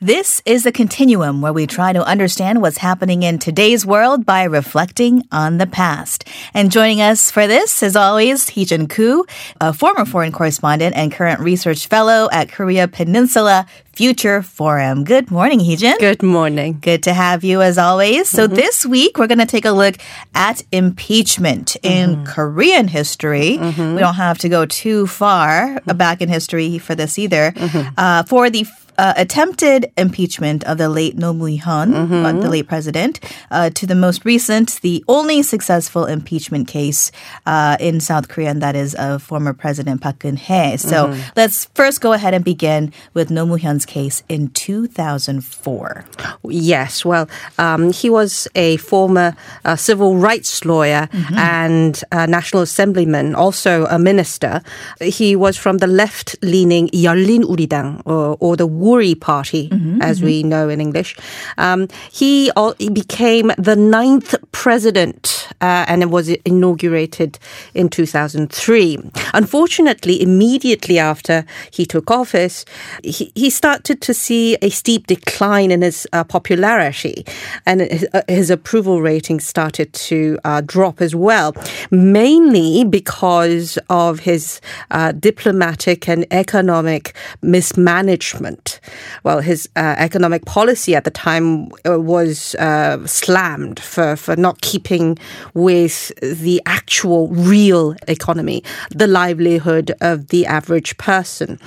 This is the continuum where we try to understand what's happening in today's world by reflecting on the past. And joining us for this, as always, Heejun Koo, a former foreign correspondent and current research fellow at Korea Peninsula Future Forum. Good morning, Heejun. Good morning. Good to have you as always. So mm-hmm. this week we're going to take a look at impeachment in mm-hmm. Korean history. Mm-hmm. We don't have to go too far back in history for this either. Uh, for the uh, attempted impeachment of the late No Han, mm-hmm. Uh, the late president, uh, to the most recent, the only successful impeachment case uh, in South Korea, and that is of former President Park Geun-hye. So mm-hmm. let's first go ahead and begin with Roh Moo-hyun's case in 2004. Yes, well, um, he was a former uh, civil rights lawyer mm-hmm. and national assemblyman, also a minister. He was from the left-leaning Yeolin Uridang, or, or the Party, as we know in English. Um, he, he became the ninth president, uh, and it was inaugurated in 2003. Unfortunately, immediately after he took office, he, he started to see a steep decline in his uh, popularity, and his, uh, his approval rating started to uh, drop as well, mainly because of his uh, diplomatic and economic mismanagement. Well, his uh, economic policy at the time uh, was uh, slammed for, for not keeping with the actual real economy, the livelihood of the average person.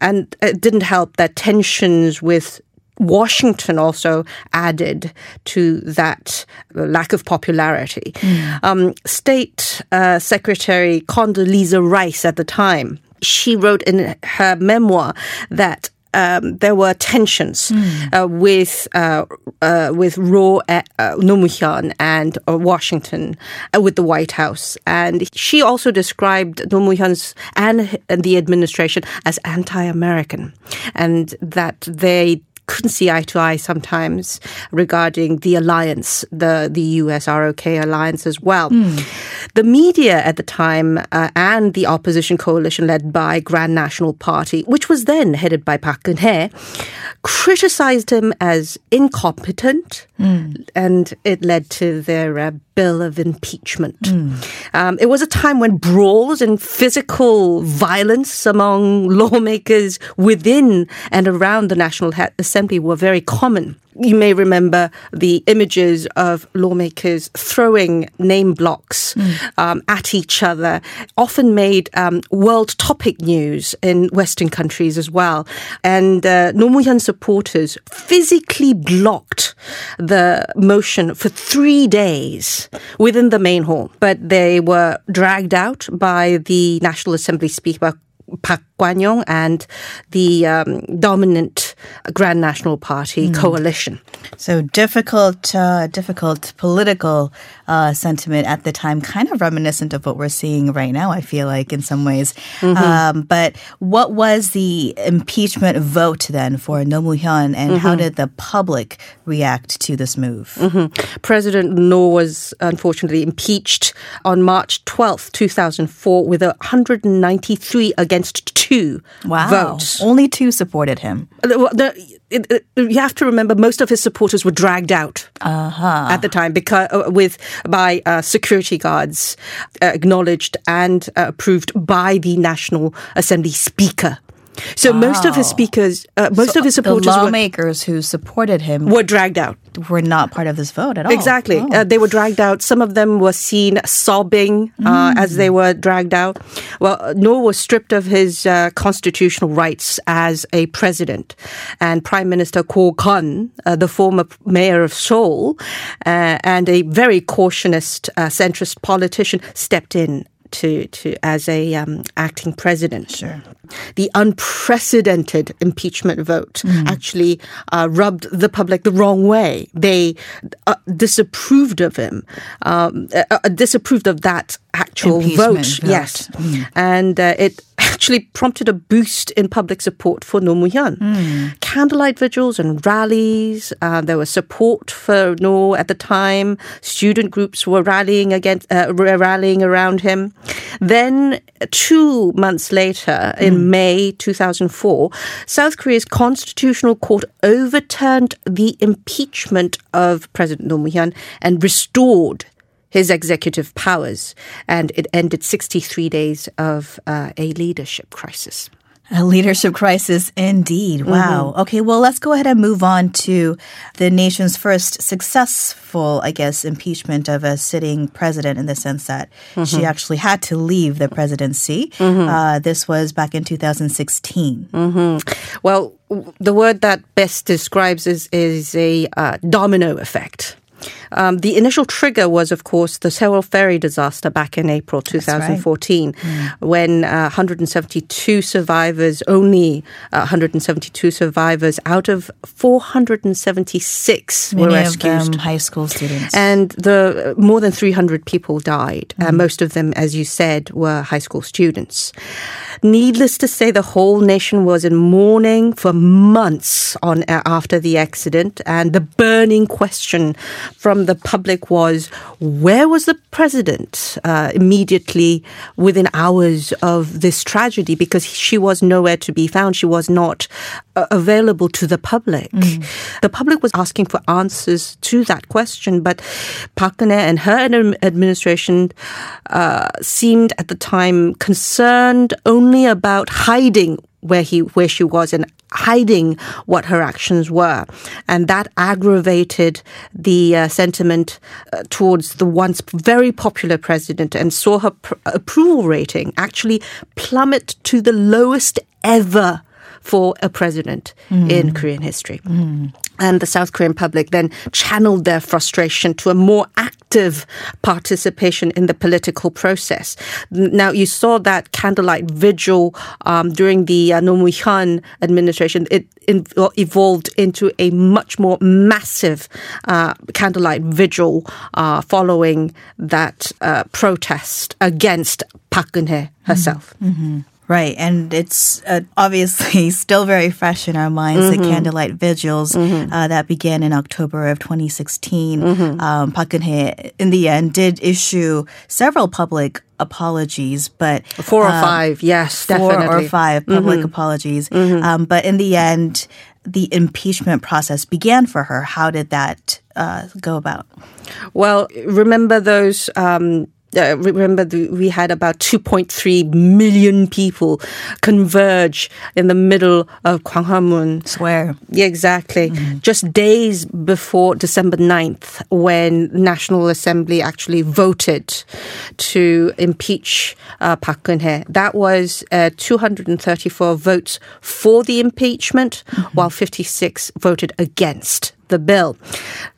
And it didn't help that tensions with Washington also added to that lack of popularity. Um, State uh, Secretary Condoleezza Rice at the time, she wrote in her memoir that um, there were tensions uh, with uh, uh, with Roh uh, Roh Moo-hyun and uh, Washington uh, with the White House, and she also described Roh Moo-hyun's and, and the administration as anti-American, and that they couldn't see eye to eye sometimes regarding the alliance, the the US ROK alliance as well. The media at the time uh, and the opposition coalition led by Grand National Party, which was then headed by Park Geun-hye, criticized him as incompetent, and it led to their uh, bill of impeachment. Um, it was a time when brawls and physical violence among lawmakers within and around the National Assembly were very common. You may remember the images of lawmakers throwing name blocks um, at each other, often made um, world topic news in Western countries as well. And uh, supporters physically blocked the motion for three days within the main hall, but they were dragged out by the National Assembly Speaker Park Kwan-yong and the um, dominant A grand National Party coalition. So difficult, uh, difficult political uh, sentiment at the time, kind of reminiscent of what we're seeing right now. I feel like in some ways. Um, but what was the impeachment vote then for Roh Moo-hyun, and how did the public react to this move? President Noh was unfortunately impeached on March 12th, 2004, with 193 against two Wow, votes. only two supported him. The- it- it- you have to remember, most of his supporters were dragged out at the time because uh, with by uh, security guards, uh, acknowledged and uh, approved by the National Assembly Speaker. So most of his speakers, uh, most of his The supporters were, lawmakers who supported him were dragged out. were not part of this vote at all. Exactly. Oh. Uh, they were dragged out. Some of them were seen sobbing uh, as they were dragged out. Well, Noh was stripped of his uh, constitutional rights as a president. And Prime Minister Goh Kun, uh, the former mayor of Seoul, uh, and a very cautionist uh, centrist politician, stepped in. To, to as a um, acting president, Sure. the unprecedented impeachment vote Mm. actually uh, rubbed the public the wrong way. They uh, disapproved of him, um, uh, uh, disapproved of that actual vote. vote. Yes. And uh, it actually prompted a boost in public support for No Mu-hyun. Candlelight vigils and rallies. Uh, there was support for No at the time. Student groups were rallying against, uh, rallying around him. Then, two months later, in May 2004, South Korea's constitutional court overturned the impeachment of President No Mu-hyun and restored his executive powers, and it ended 63 days of uh, a leadership crisis. A leadership crisis indeed. Mm-hmm. Wow. Okay, well, let's go ahead and move on to the nation's first successful, I guess, impeachment of a sitting president in the sense that Mm-hmm. she actually had to leave the presidency. Uh, this was back in 2016. Well, w- the word that best describes is is a uh, domino effect. Um, the initial trigger was, of course, the Sewol ferry disaster back in April 2014, when uh, 172 survivors, only uh, 172 survivors out of 476 were Many of rescued. high school students. And the more than 300 people died. And most of them, as you said, were high school students. Needless to say, the whole nation was in mourning for months on uh, after the accident. And the burning question from the public was, where was the president uh, immediately within hours of this tragedy? Because she was nowhere to be found. She was not uh, available to the public. The public was asking for answers to that question, but Park Geun-hye and her ad- administration uh, seemed at the time concerned only about hiding where he where she was and hiding what her actions were. And that aggravated the uh, sentiment uh, towards the once very popular president and saw her pr- approval rating actually plummet to the lowest ever for a president in Korean history. And the South Korean public then channeled their frustration to a more active participation in the political process. Now, you saw that candlelight vigil um, during the uh, No Mu-hyun administration. It in- evolved into a much more massive uh, candlelight vigil uh, following that uh, protest against Park Geun-hye herself. Right, and it's uh, obviously still very fresh in our minds. Mm-hmm. The candlelight vigils uh, that began in October of 2016. Mm-hmm. Um, Park Geun-hye, in the end, did issue several public apologies, but Four or um, five, yes, four definitely. Mm-hmm. or five public apologies. Um, but in the end, the impeachment process began for her. How did that uh, go about? Well, remember those. Um, uh, remember, the, we had about 2.3 million people converge in the middle of Gwanghwamun. Swear. Yeah, exactly. Just days before December 9th, when National Assembly actually voted to impeach uh, Park Geun-hye. That was uh, 234 votes for the impeachment, while 56 voted against the bill.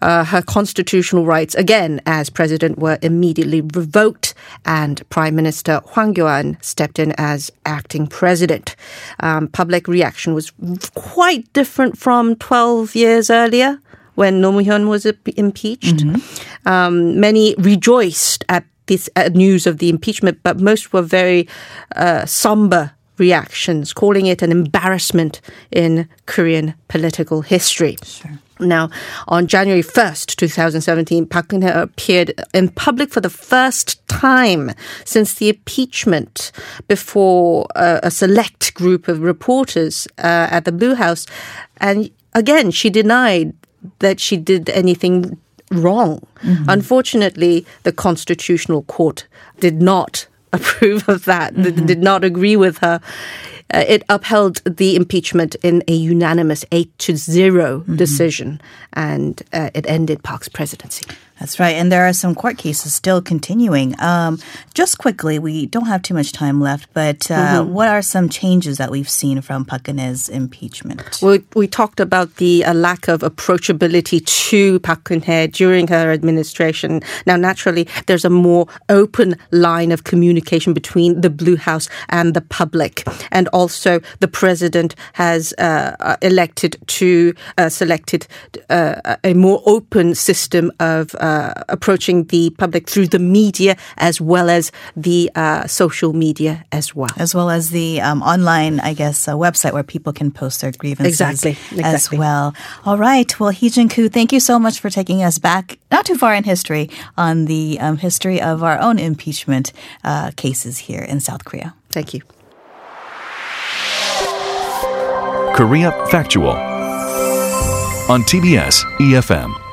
Uh, her constitutional rights, again, as president, were immediately revoked, and Prime Minister Hwang Kyo-an stepped in as acting president. Um, public reaction was quite different from 12 years earlier when No Mu-hyun was impeached. Um, many rejoiced at this uh, news of the impeachment, but most were very uh, somber reactions, calling it an embarrassment in Korean political history. Now, on January 1st, 2017, Park Geun-hye appeared in public for the first time since the impeachment before uh, a select group of reporters uh, at the Blue House. And again, she denied that she did anything wrong. Unfortunately, the Constitutional Court did not approve of that, did not agree with her. Uh, it upheld the impeachment in a unanimous 8 to 0 decision, and uh, it ended Park's presidency. That's right. And there are some court cases still continuing. Um, just quickly, we don't have too much time left, but uh, what are some changes that we've seen from Park impeachment? We, we talked about the uh, lack of approachability to Park Geun-hye during her administration. Now, naturally, there's a more open line of communication between the Blue House and the public. And also, the president has uh, uh, elected to uh, selected uh, a more open system of uh, approaching the public through the media as well as the uh, social media as well. As well as the um, online, I guess, uh, website where people can post their grievances Exactly, as well. All right. Well, Hee Jin Koo, thank you so much for taking us back, not too far in history, on the um, history of our own impeachment uh, cases here in South Korea. Thank you. Korea Factual on TBS EFM.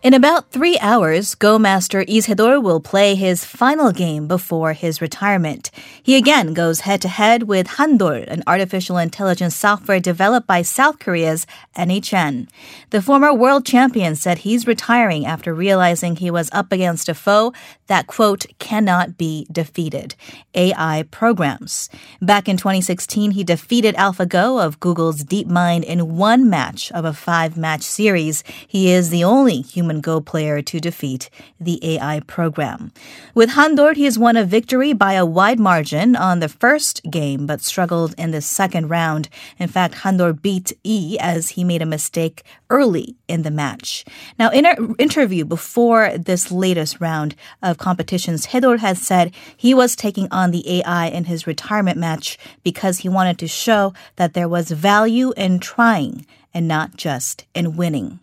In about three hours, Go Master Se-dol will play his final game before his retirement. He again goes head to head with Handol, an artificial intelligence software developed by South Korea's NHN. The former world champion said he's retiring after realizing he was up against a foe that, quote, cannot be defeated AI programs. Back in 2016, he defeated AlphaGo of Google's DeepMind in one match of a five match series. He is the only human Go player to defeat the AI program. With Handol, he has won a victory by a wide margin on the first game, but struggled in the second round. In fact, Handol beat E as he made a mistake early in the match. Now, in an interview before this latest round of competitions, Hedor has said he was taking on the AI in his retirement match because he wanted to show that there was value in trying and not just in winning.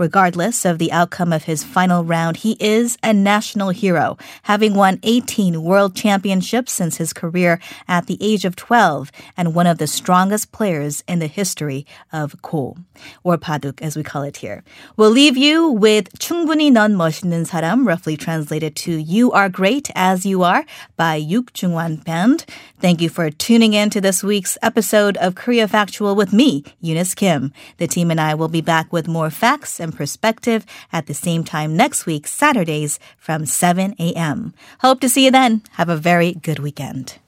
Regardless of the outcome of his final round, he is a national hero, having won 18 world championships since his career at the age of 12 and one of the strongest players in the history of Go, or Baduk as we call it here. We'll leave you with 충분히 넌 멋있는 사람, roughly translated to You Are Great As You Are by Yuk Joongwan Band. Thank you for tuning in to this week's episode of Korea Factual with me, Eunice Kim. The team and I will be back with more facts and Perspective at the same time next week, Saturdays from 7 a.m. Hope to see you then. Have a very good weekend.